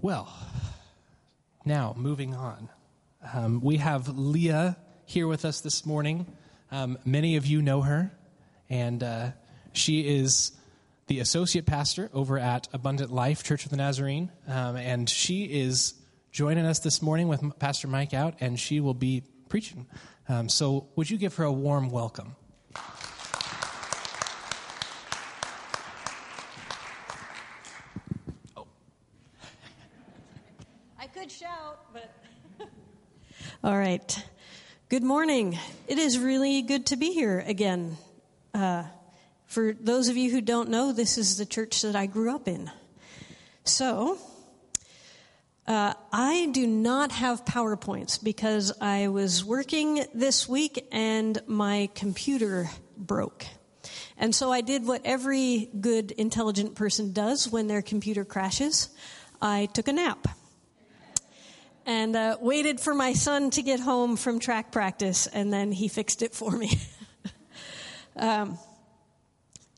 Well, now moving on. Um, we have Leah here with us this morning. Um, many of you know her, and uh, she is the associate pastor over at Abundant Life Church of the Nazarene. Um, and she is joining us this morning with Pastor Mike out, and she will be preaching. Um, so, would you give her a warm welcome? All right. Good morning. It is really good to be here again. Uh, for those of you who don't know, this is the church that I grew up in. So, uh, I do not have PowerPoints because I was working this week and my computer broke. And so I did what every good, intelligent person does when their computer crashes. I took a nap and uh, waited for my son to get home from track practice, and then he fixed it for me. um,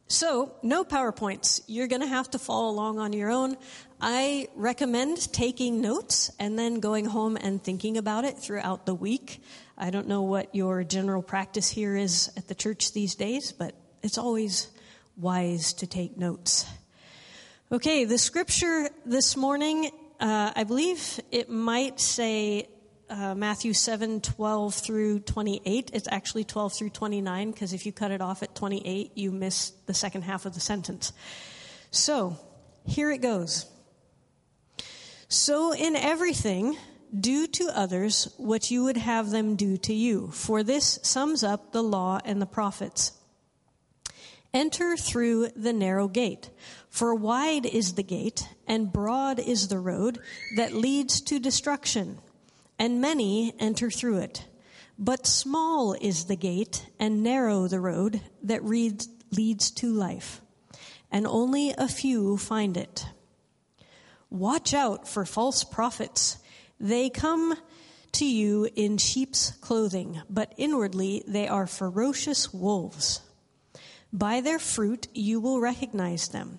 so, no PowerPoints. You're going to have to follow along on your own. I recommend taking notes and then going home and thinking about it throughout the week. I don't know what your general practice here is at the church these days, but it's always wise to take notes. Okay, the scripture this morning uh, I believe it might say uh, Matthew 7 12 through 28. It's actually 12 through 29, because if you cut it off at 28, you miss the second half of the sentence. So, here it goes. So, in everything, do to others what you would have them do to you, for this sums up the law and the prophets. Enter through the narrow gate. For wide is the gate, and broad is the road that leads to destruction, and many enter through it. But small is the gate, and narrow the road that leads to life, and only a few find it. Watch out for false prophets. They come to you in sheep's clothing, but inwardly they are ferocious wolves. By their fruit you will recognize them.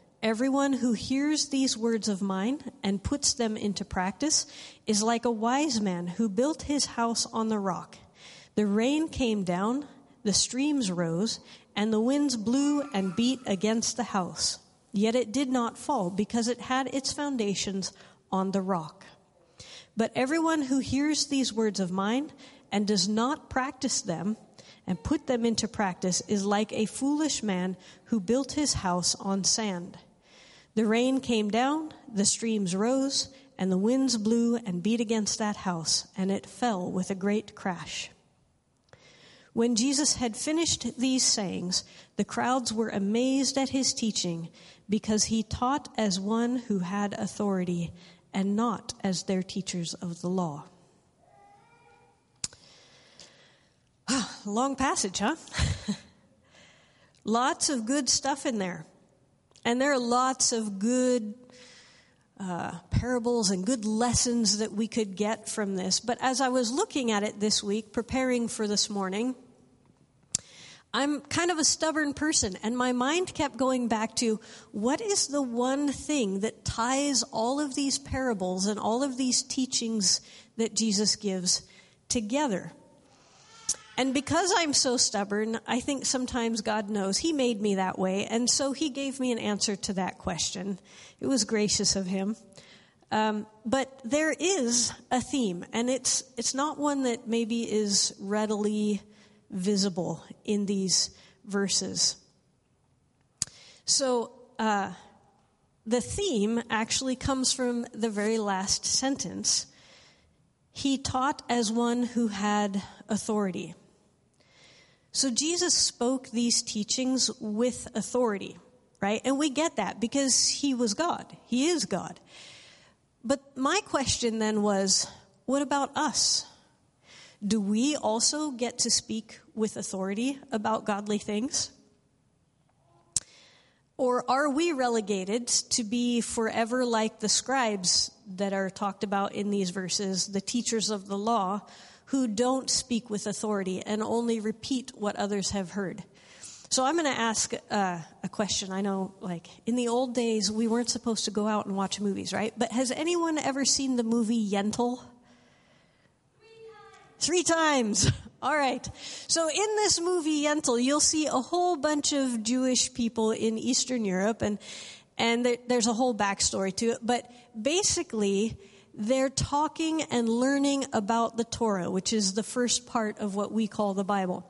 Everyone who hears these words of mine and puts them into practice is like a wise man who built his house on the rock. The rain came down, the streams rose, and the winds blew and beat against the house. Yet it did not fall because it had its foundations on the rock. But everyone who hears these words of mine and does not practice them and put them into practice is like a foolish man who built his house on sand. The rain came down, the streams rose, and the winds blew and beat against that house, and it fell with a great crash. When Jesus had finished these sayings, the crowds were amazed at his teaching, because he taught as one who had authority and not as their teachers of the law. Ah, long passage, huh? Lots of good stuff in there. And there are lots of good uh, parables and good lessons that we could get from this. But as I was looking at it this week, preparing for this morning, I'm kind of a stubborn person, and my mind kept going back to what is the one thing that ties all of these parables and all of these teachings that Jesus gives together? And because I'm so stubborn, I think sometimes God knows He made me that way. And so He gave me an answer to that question. It was gracious of Him. Um, but there is a theme, and it's it's not one that maybe is readily visible in these verses. So uh, the theme actually comes from the very last sentence. He taught as one who had authority. So Jesus spoke these teachings with authority, right? And we get that because he was God. He is God. But my question then was what about us? Do we also get to speak with authority about godly things? Or are we relegated to be forever like the scribes that are talked about in these verses, the teachers of the law, who don't speak with authority and only repeat what others have heard? So I'm going to ask uh, a question. I know, like, in the old days, we weren't supposed to go out and watch movies, right? But has anyone ever seen the movie Yentl? Three times. All right. So in this movie Yentl, you'll see a whole bunch of Jewish people in Eastern Europe, and and there, there's a whole backstory to it. But basically, they're talking and learning about the Torah, which is the first part of what we call the Bible.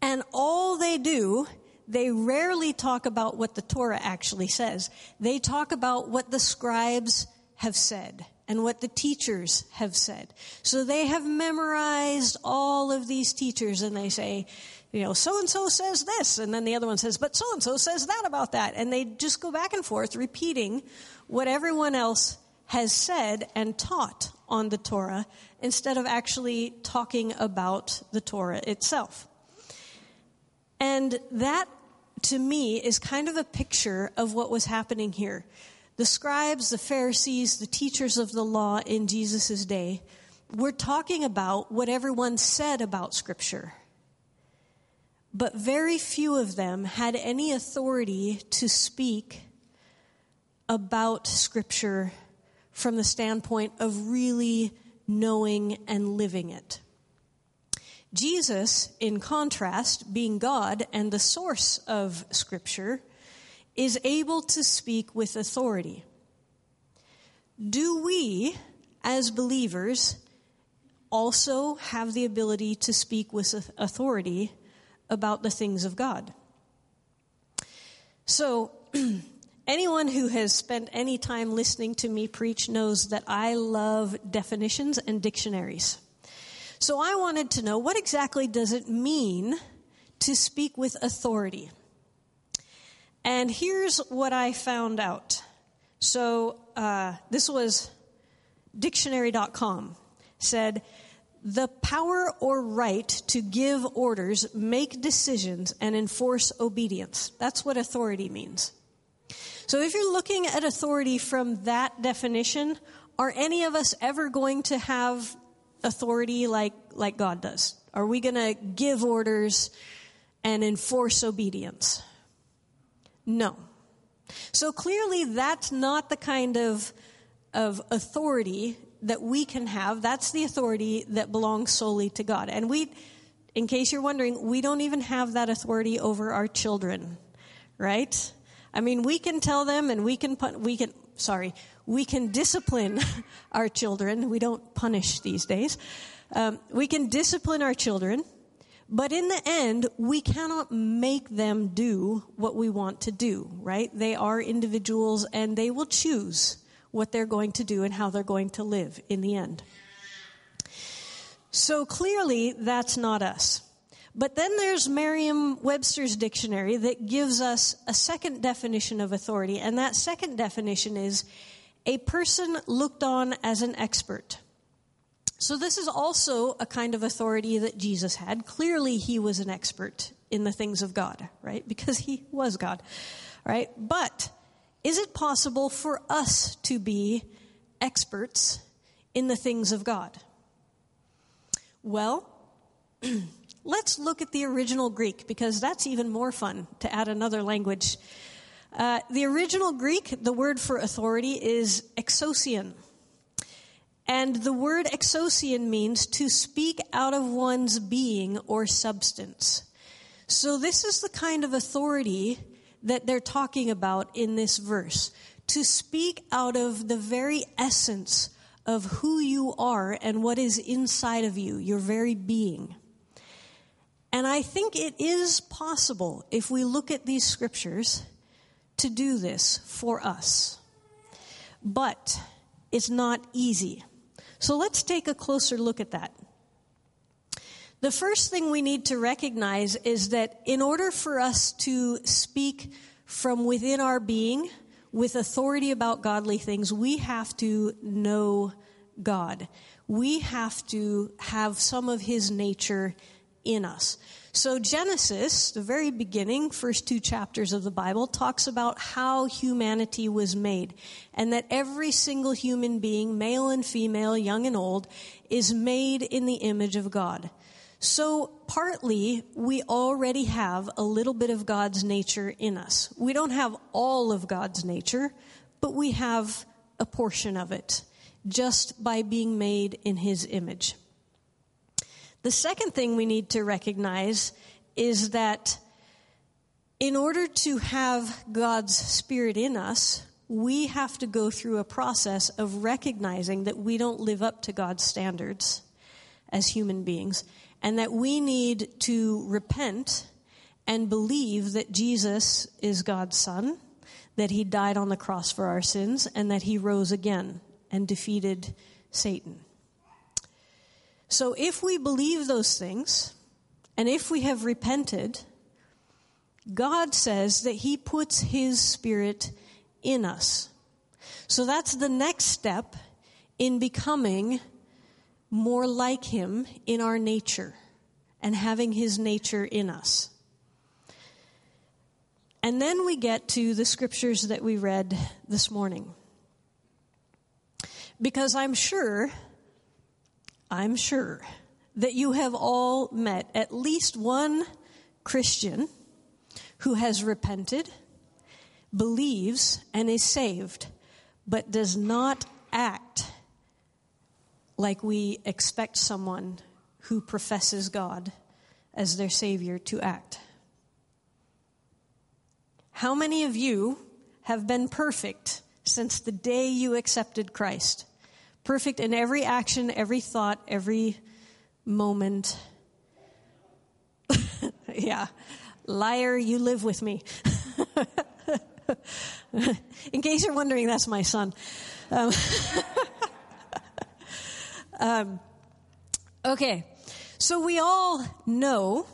And all they do, they rarely talk about what the Torah actually says. They talk about what the scribes have said and what the teachers have said. So they have memorized all of these teachers and they say, you know, so and so says this, and then the other one says, but so and so says that about that. And they just go back and forth repeating what everyone else has said and taught on the Torah instead of actually talking about the Torah itself. And that, to me, is kind of a picture of what was happening here. The scribes, the Pharisees, the teachers of the law in Jesus' day were talking about what everyone said about Scripture. But very few of them had any authority to speak about Scripture from the standpoint of really knowing and living it. Jesus, in contrast, being God and the source of Scripture, is able to speak with authority. Do we, as believers, also have the ability to speak with authority about the things of God? So, anyone who has spent any time listening to me preach knows that I love definitions and dictionaries. So I wanted to know what exactly does it mean to speak with authority? And here's what I found out. So uh, this was dictionary.com said the power or right to give orders, make decisions, and enforce obedience. That's what authority means. So if you're looking at authority from that definition, are any of us ever going to have authority like, like God does? Are we going to give orders and enforce obedience? No. So clearly, that's not the kind of, of authority that we can have. That's the authority that belongs solely to God. And we, in case you're wondering, we don't even have that authority over our children, right? I mean, we can tell them and we can, put, we can, sorry, we can discipline our children. We don't punish these days. Um, we can discipline our children, but in the end, we cannot make them do what we want to do, right? They are individuals and they will choose what they're going to do and how they're going to live in the end. So clearly, that's not us. But then there's Merriam Webster's dictionary that gives us a second definition of authority, and that second definition is a person looked on as an expert. So, this is also a kind of authority that Jesus had. Clearly, he was an expert in the things of God, right? Because he was God, right? But is it possible for us to be experts in the things of God? Well, let's look at the original Greek because that's even more fun to add another language uh, the original Greek, the word for authority is exousian. And the word exousian means to speak out of one's being or substance. So this is the kind of authority that they're talking about in this verse. to speak out of the very essence of who you are and what is inside of you, your very being. And I think it is possible, if we look at these scriptures, to do this for us. But it's not easy. So let's take a closer look at that. The first thing we need to recognize is that in order for us to speak from within our being with authority about godly things, we have to know God. We have to have some of His nature in us. So Genesis, the very beginning, first two chapters of the Bible, talks about how humanity was made and that every single human being, male and female, young and old, is made in the image of God. So partly we already have a little bit of God's nature in us. We don't have all of God's nature, but we have a portion of it just by being made in his image. The second thing we need to recognize is that in order to have God's Spirit in us, we have to go through a process of recognizing that we don't live up to God's standards as human beings and that we need to repent and believe that Jesus is God's Son, that He died on the cross for our sins, and that He rose again and defeated Satan. So if we believe those things, and if we have repented, God says that He puts His Spirit in us. So that's the next step in becoming more like Him in our nature and having His nature in us. And then we get to the scriptures that we read this morning. Because I'm sure, I'm sure that you have all met at least one Christian who has repented, believes, and is saved, but does not act like we expect someone who professes God as their Savior to act. How many of you have been perfect since the day you accepted Christ? Perfect in every action, every thought, every moment. yeah. Liar, you live with me. in case you're wondering, that's my son. Um, um, okay. So we all know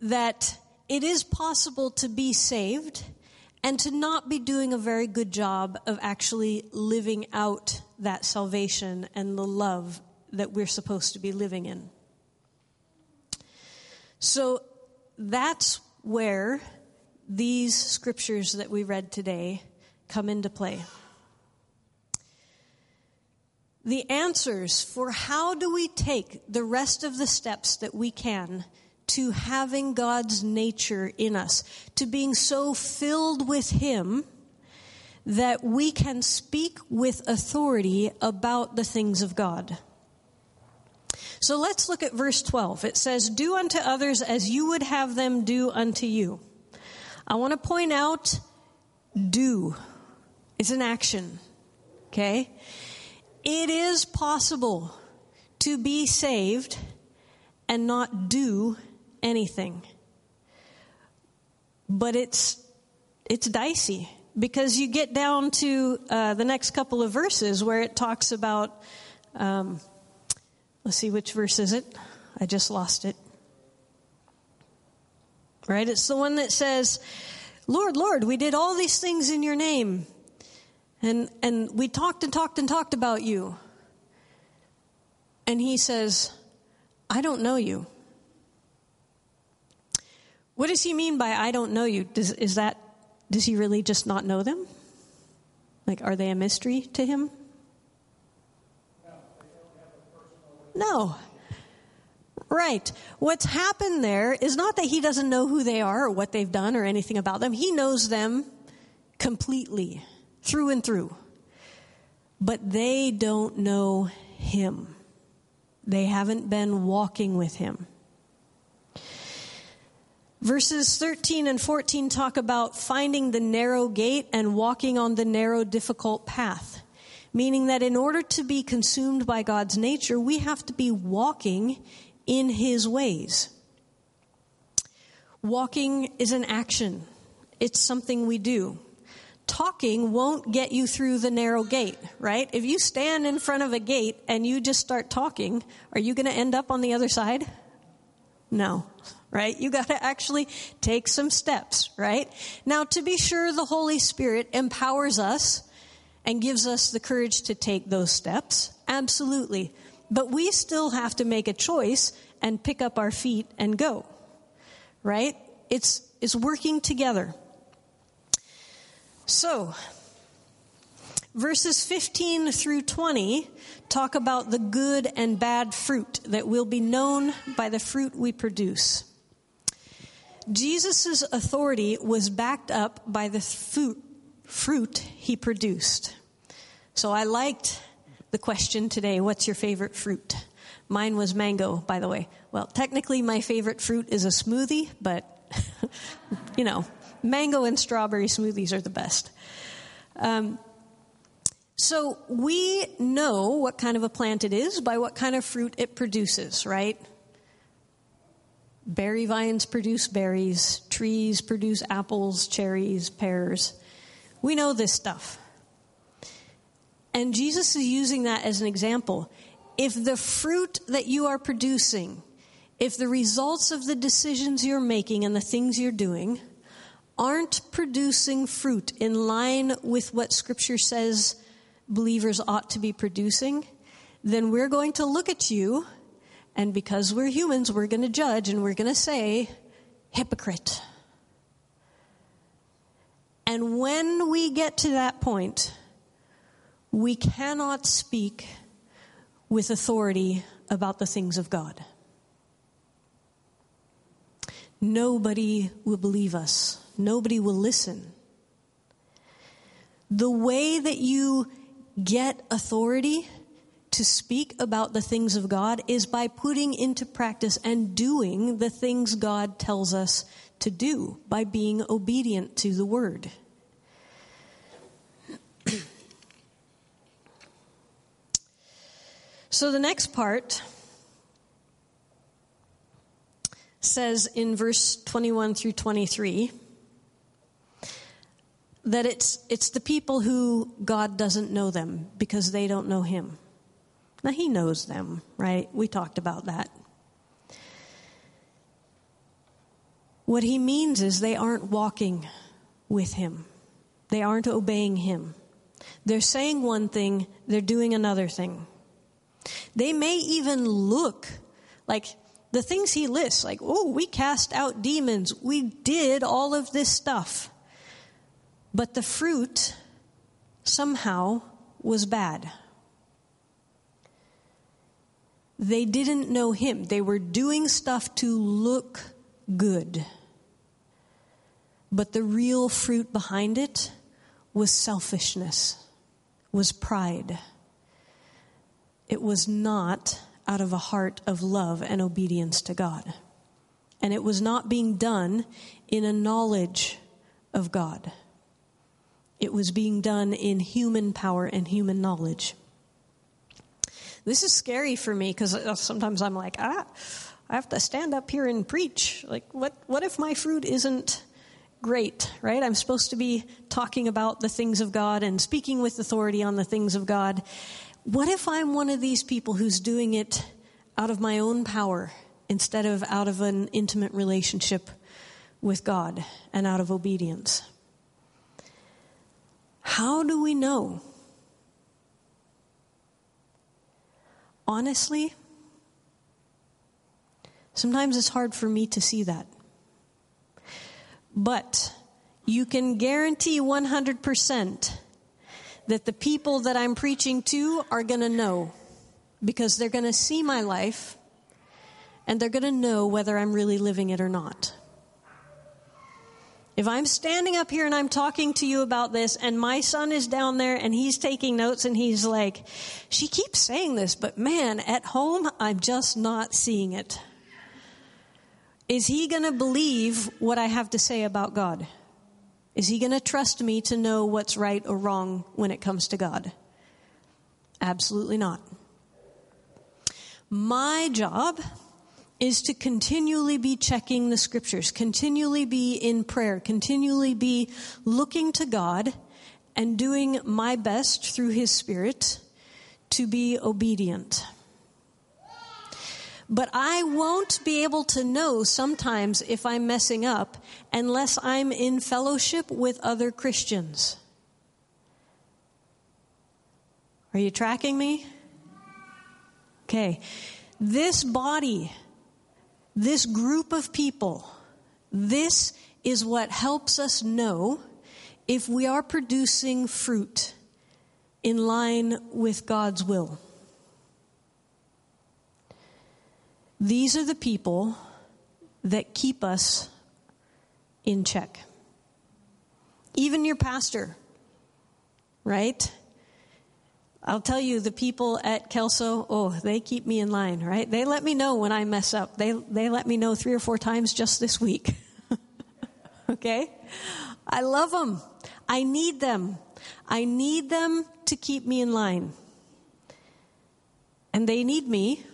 that it is possible to be saved and to not be doing a very good job of actually living out that salvation and the love that we're supposed to be living in. So that's where these scriptures that we read today come into play. The answers for how do we take the rest of the steps that we can to having God's nature in us, to being so filled with Him that we can speak with authority about the things of God. So let's look at verse 12. It says, Do unto others as you would have them do unto you. I want to point out do. It's an action. Okay? It is possible to be saved and not do anything. But it's, it's dicey because you get down to uh, the next couple of verses where it talks about, um, let's see, which verse is it? I just lost it. Right? It's the one that says, Lord, Lord, we did all these things in your name. And, and we talked and talked and talked about you. And he says, I don't know you. What does he mean by I don't know you? Does, is that, does he really just not know them? Like, are they a mystery to him? No. Right. What's happened there is not that he doesn't know who they are or what they've done or anything about them. He knows them completely, through and through. But they don't know him. They haven't been walking with him. Verses 13 and 14 talk about finding the narrow gate and walking on the narrow, difficult path. Meaning that in order to be consumed by God's nature, we have to be walking in His ways. Walking is an action. It's something we do. Talking won't get you through the narrow gate, right? If you stand in front of a gate and you just start talking, are you going to end up on the other side? No, right? You got to actually take some steps, right? Now, to be sure, the Holy Spirit empowers us and gives us the courage to take those steps. Absolutely. But we still have to make a choice and pick up our feet and go, right? It's, it's working together. So, verses 15 through 20 talk about the good and bad fruit that will be known by the fruit we produce. Jesus' authority was backed up by the fruit, fruit he produced. So I liked the question today what's your favorite fruit? Mine was mango, by the way. Well, technically, my favorite fruit is a smoothie, but you know, mango and strawberry smoothies are the best. Um, so we know what kind of a plant it is by what kind of fruit it produces, right? Berry vines produce berries, trees produce apples, cherries, pears. We know this stuff. And Jesus is using that as an example. If the fruit that you are producing, if the results of the decisions you're making and the things you're doing aren't producing fruit in line with what Scripture says believers ought to be producing, then we're going to look at you, and because we're humans, we're going to judge and we're going to say, hypocrite. And when we get to that point, we cannot speak with authority about the things of God. Nobody will believe us nobody will listen. The way that you get authority to speak about the things of God is by putting into practice and doing the things God tells us to do, by being obedient to the word. so the next part says in verse 21 through 23 that it's, it's the people who God doesn't know them because they don't know Him. Now, He knows them, right? We talked about that. What He means is they aren't walking with Him, they aren't obeying Him. They're saying one thing, they're doing another thing. They may even look like the things he lists, like, oh, we cast out demons, we did all of this stuff. But the fruit somehow was bad. They didn't know him. They were doing stuff to look good. But the real fruit behind it was selfishness, was pride. It was not out of a heart of love and obedience to God. And it was not being done in a knowledge of God. It was being done in human power and human knowledge. This is scary for me because uh, sometimes I'm like, ah, I have to stand up here and preach. Like, what, what if my fruit isn't great, right? I'm supposed to be talking about the things of God and speaking with authority on the things of God. What if I'm one of these people who's doing it out of my own power instead of out of an intimate relationship with God and out of obedience? How do we know? Honestly, sometimes it's hard for me to see that. But you can guarantee 100% that the people that I'm preaching to are going to know because they're going to see my life and they're going to know whether I'm really living it or not. If I'm standing up here and I'm talking to you about this, and my son is down there and he's taking notes and he's like, she keeps saying this, but man, at home, I'm just not seeing it. Is he going to believe what I have to say about God? Is he going to trust me to know what's right or wrong when it comes to God? Absolutely not. My job is to continually be checking the scriptures, continually be in prayer, continually be looking to God and doing my best through His Spirit to be obedient. But I won't be able to know sometimes if I'm messing up unless I'm in fellowship with other Christians. Are you tracking me? Okay. This body, this group of people, this is what helps us know if we are producing fruit in line with God's will. These are the people that keep us in check. Even your pastor, right? I'll tell you, the people at Kelso, oh, they keep me in line, right? They let me know when I mess up. They, they let me know three or four times just this week. okay? I love them. I need them. I need them to keep me in line. And they need me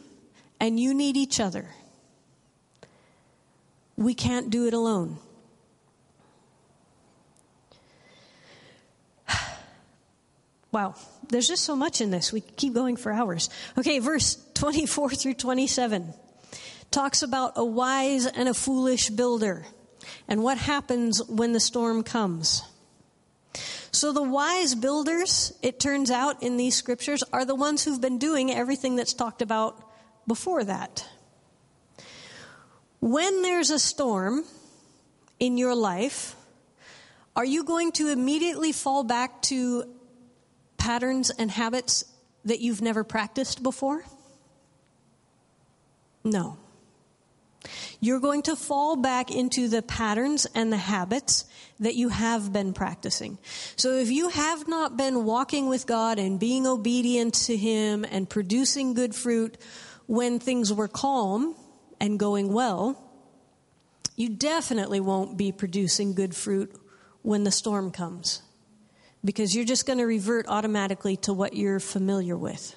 and you need each other. We can't do it alone. Wow, there's just so much in this. We keep going for hours. Okay, verse 24 through 27 talks about a wise and a foolish builder and what happens when the storm comes. So the wise builders, it turns out in these scriptures, are the ones who've been doing everything that's talked about before that. When there's a storm in your life, are you going to immediately fall back to patterns and habits that you've never practiced before? No. You're going to fall back into the patterns and the habits that you have been practicing. So if you have not been walking with God and being obedient to Him and producing good fruit when things were calm and going well, you definitely won't be producing good fruit when the storm comes because you're just going to revert automatically to what you're familiar with.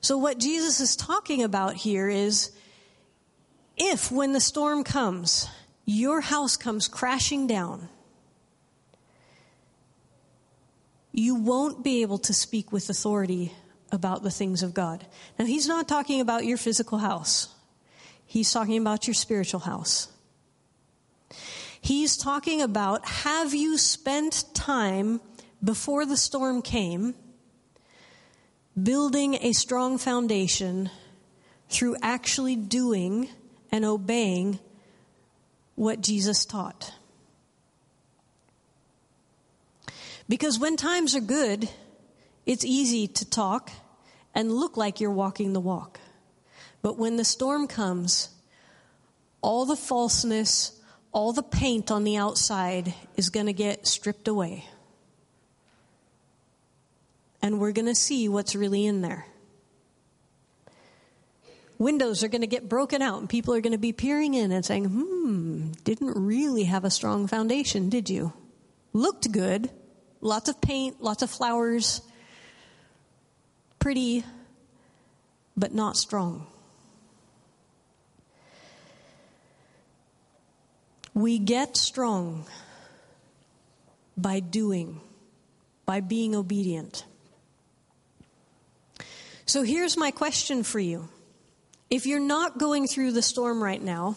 So, what Jesus is talking about here is if, when the storm comes, your house comes crashing down, you won't be able to speak with authority about the things of God. Now, he's not talking about your physical house, he's talking about your spiritual house. He's talking about have you spent time before the storm came building a strong foundation through actually doing and obeying what Jesus taught? Because when times are good, it's easy to talk and look like you're walking the walk. But when the storm comes, all the falseness, all the paint on the outside is going to get stripped away. And we're going to see what's really in there. Windows are going to get broken out, and people are going to be peering in and saying, hmm, didn't really have a strong foundation, did you? Looked good. Lots of paint, lots of flowers, pretty, but not strong. We get strong by doing, by being obedient. So here's my question for you. If you're not going through the storm right now,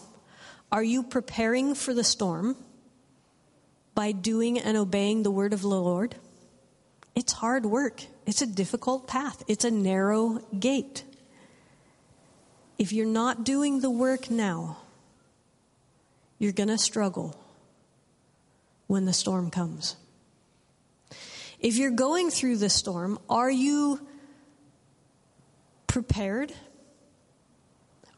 are you preparing for the storm by doing and obeying the word of the Lord? It's hard work. It's a difficult path. It's a narrow gate. If you're not doing the work now, you're going to struggle when the storm comes. If you're going through the storm, are you prepared?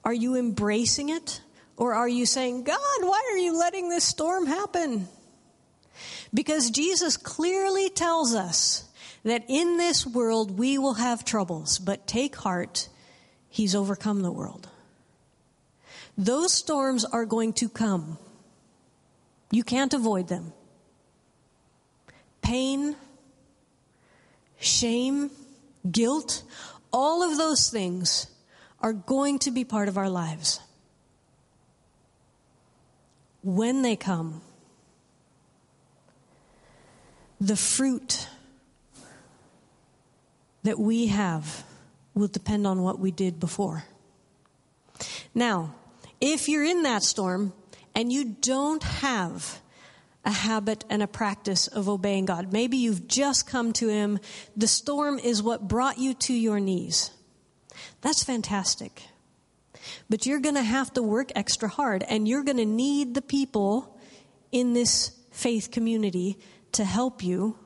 Are you embracing it? Or are you saying, God, why are you letting this storm happen? Because Jesus clearly tells us that in this world we will have troubles, but take heart, he's overcome the world. Those storms are going to come. You can't avoid them. Pain, shame, guilt, all of those things are going to be part of our lives. When they come, the fruit that we have will depend on what we did before. Now, if you're in that storm and you don't have a habit and a practice of obeying God, maybe you've just come to Him, the storm is what brought you to your knees. That's fantastic. But you're going to have to work extra hard, and you're going to need the people in this faith community to help you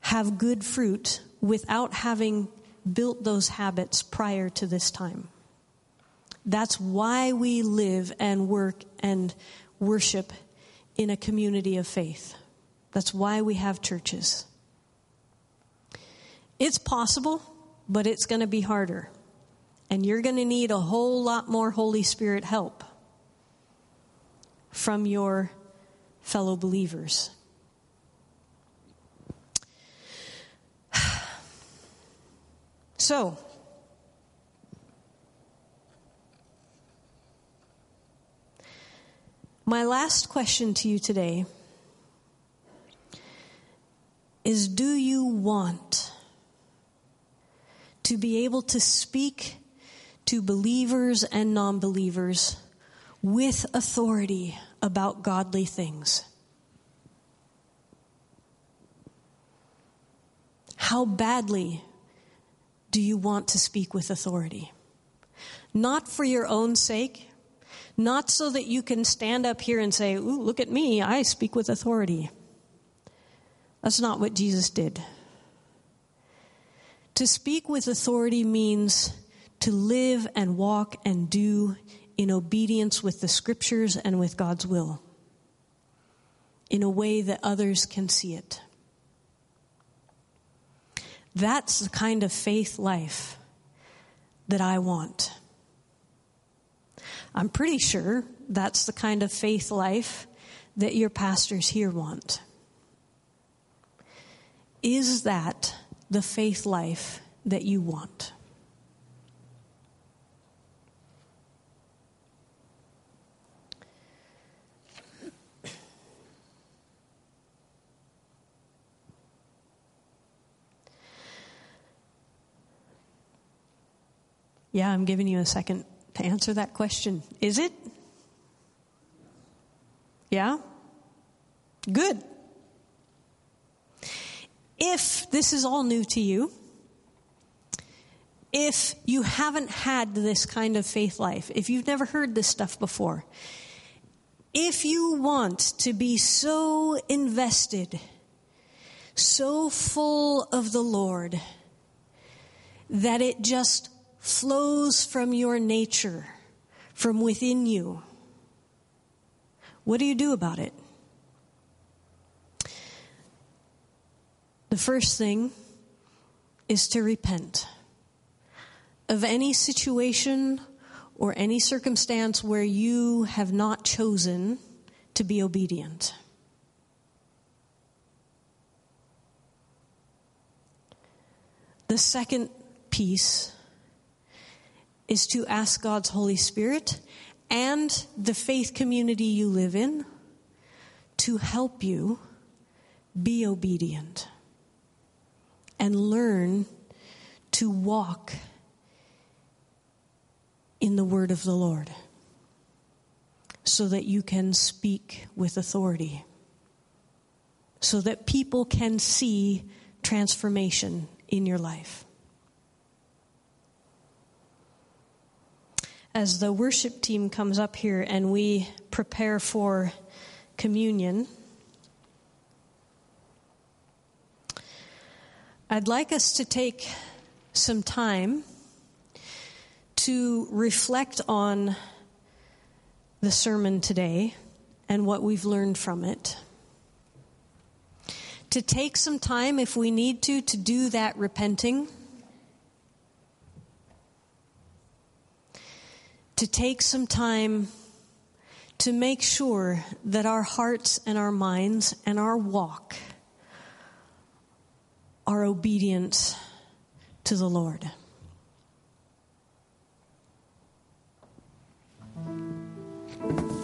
have good fruit without having built those habits prior to this time. That's why we live and work and worship in a community of faith. That's why we have churches. It's possible, but it's going to be harder. And you're going to need a whole lot more Holy Spirit help from your fellow believers. So, my last question to you today is Do you want to be able to speak to believers and non believers with authority about godly things? How badly do you want to speak with authority? Not for your own sake, not so that you can stand up here and say, Ooh, look at me, I speak with authority. That's not what Jesus did. To speak with authority means to live and walk and do in obedience with the scriptures and with God's will in a way that others can see it. That's the kind of faith life that I want. I'm pretty sure that's the kind of faith life that your pastors here want. Is that the faith life that you want? Yeah, I'm giving you a second answer that question. Is it? Yeah? Good. If this is all new to you, if you haven't had this kind of faith life, if you've never heard this stuff before, if you want to be so invested, so full of the Lord, that it just flows from your nature, from within you. What do you do about it? The first thing is to repent of any situation or any circumstance where you have not chosen to be obedient. The second piece is to ask God's Holy Spirit and the faith community you live in to help you be obedient and learn to walk in the word of the Lord so that you can speak with authority, so that people can see transformation in your life. As the worship team comes up here and we prepare for communion, I'd like us to take some time to reflect on the sermon today and what we've learned from it. To take some time, if we need to, to do that repenting to take some time to make sure that our hearts and our minds and our walk are obedient to the Lord. Lord,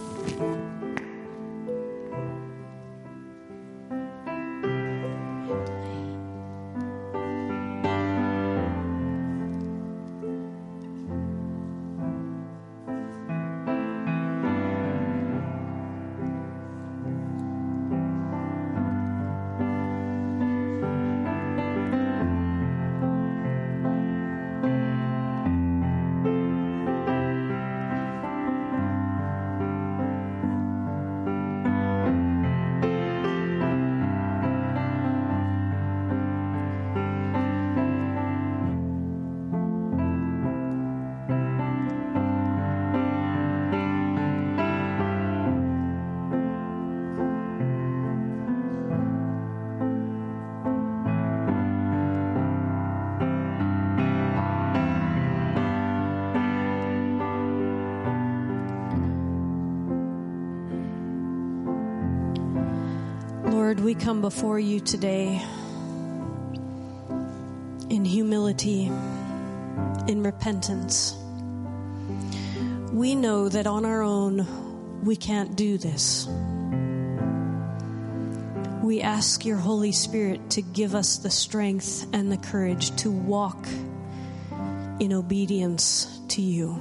we come before you today in humility, in repentance. We know that on our own we can't do this. We ask your Holy Spirit to give us the strength and the courage to walk in obedience to you.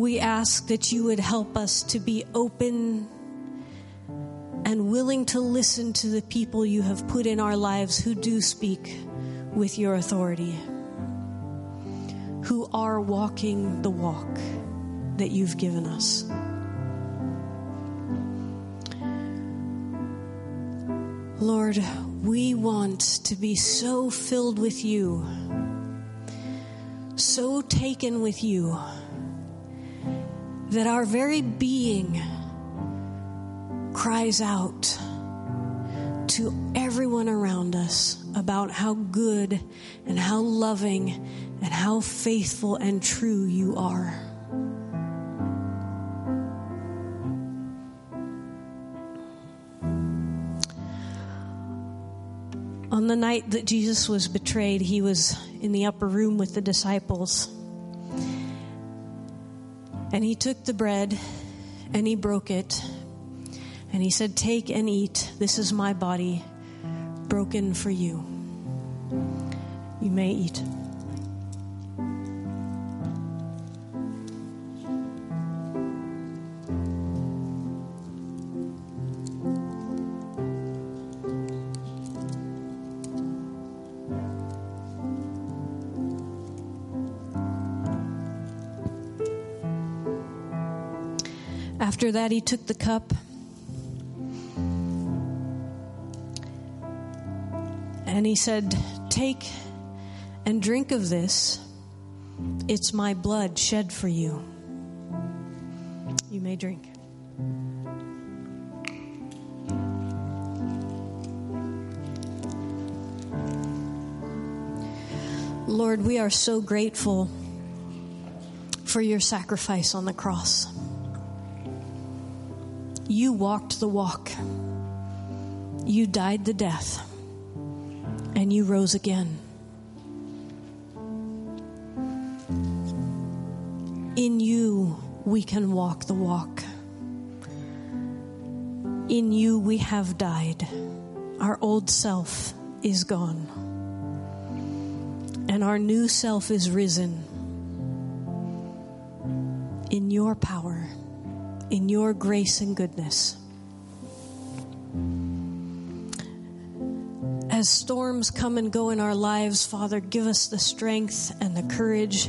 We ask that you would help us to be open and willing to listen to the people you have put in our lives who do speak with your authority, who are walking the walk that you've given us. Lord, we want to be so filled with you, so taken with you that our very being cries out to everyone around us about how good and how loving and how faithful and true you are. On the night that Jesus was betrayed, he was in the upper room with the disciples. And he took the bread and he broke it. And he said, Take and eat. This is my body broken for you. You may eat. After that, he took the cup. And he said, Take and drink of this. It's my blood shed for you. You may drink. Lord, we are so grateful for your sacrifice on the cross. You walked the walk. You died the death. And you rose again. In you, we can walk the walk. In you, we have died. Our old self is gone. And our new self is risen. In your power in your grace and goodness. As storms come and go in our lives, Father, give us the strength and the courage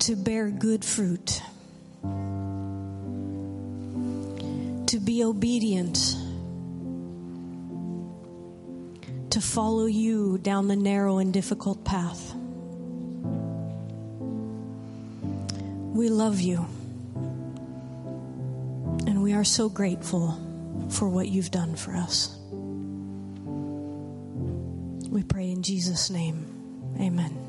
to bear good fruit, to be obedient, to follow you down the narrow and difficult path. We love you. We are so grateful for what you've done for us. We pray in Jesus' name. Amen.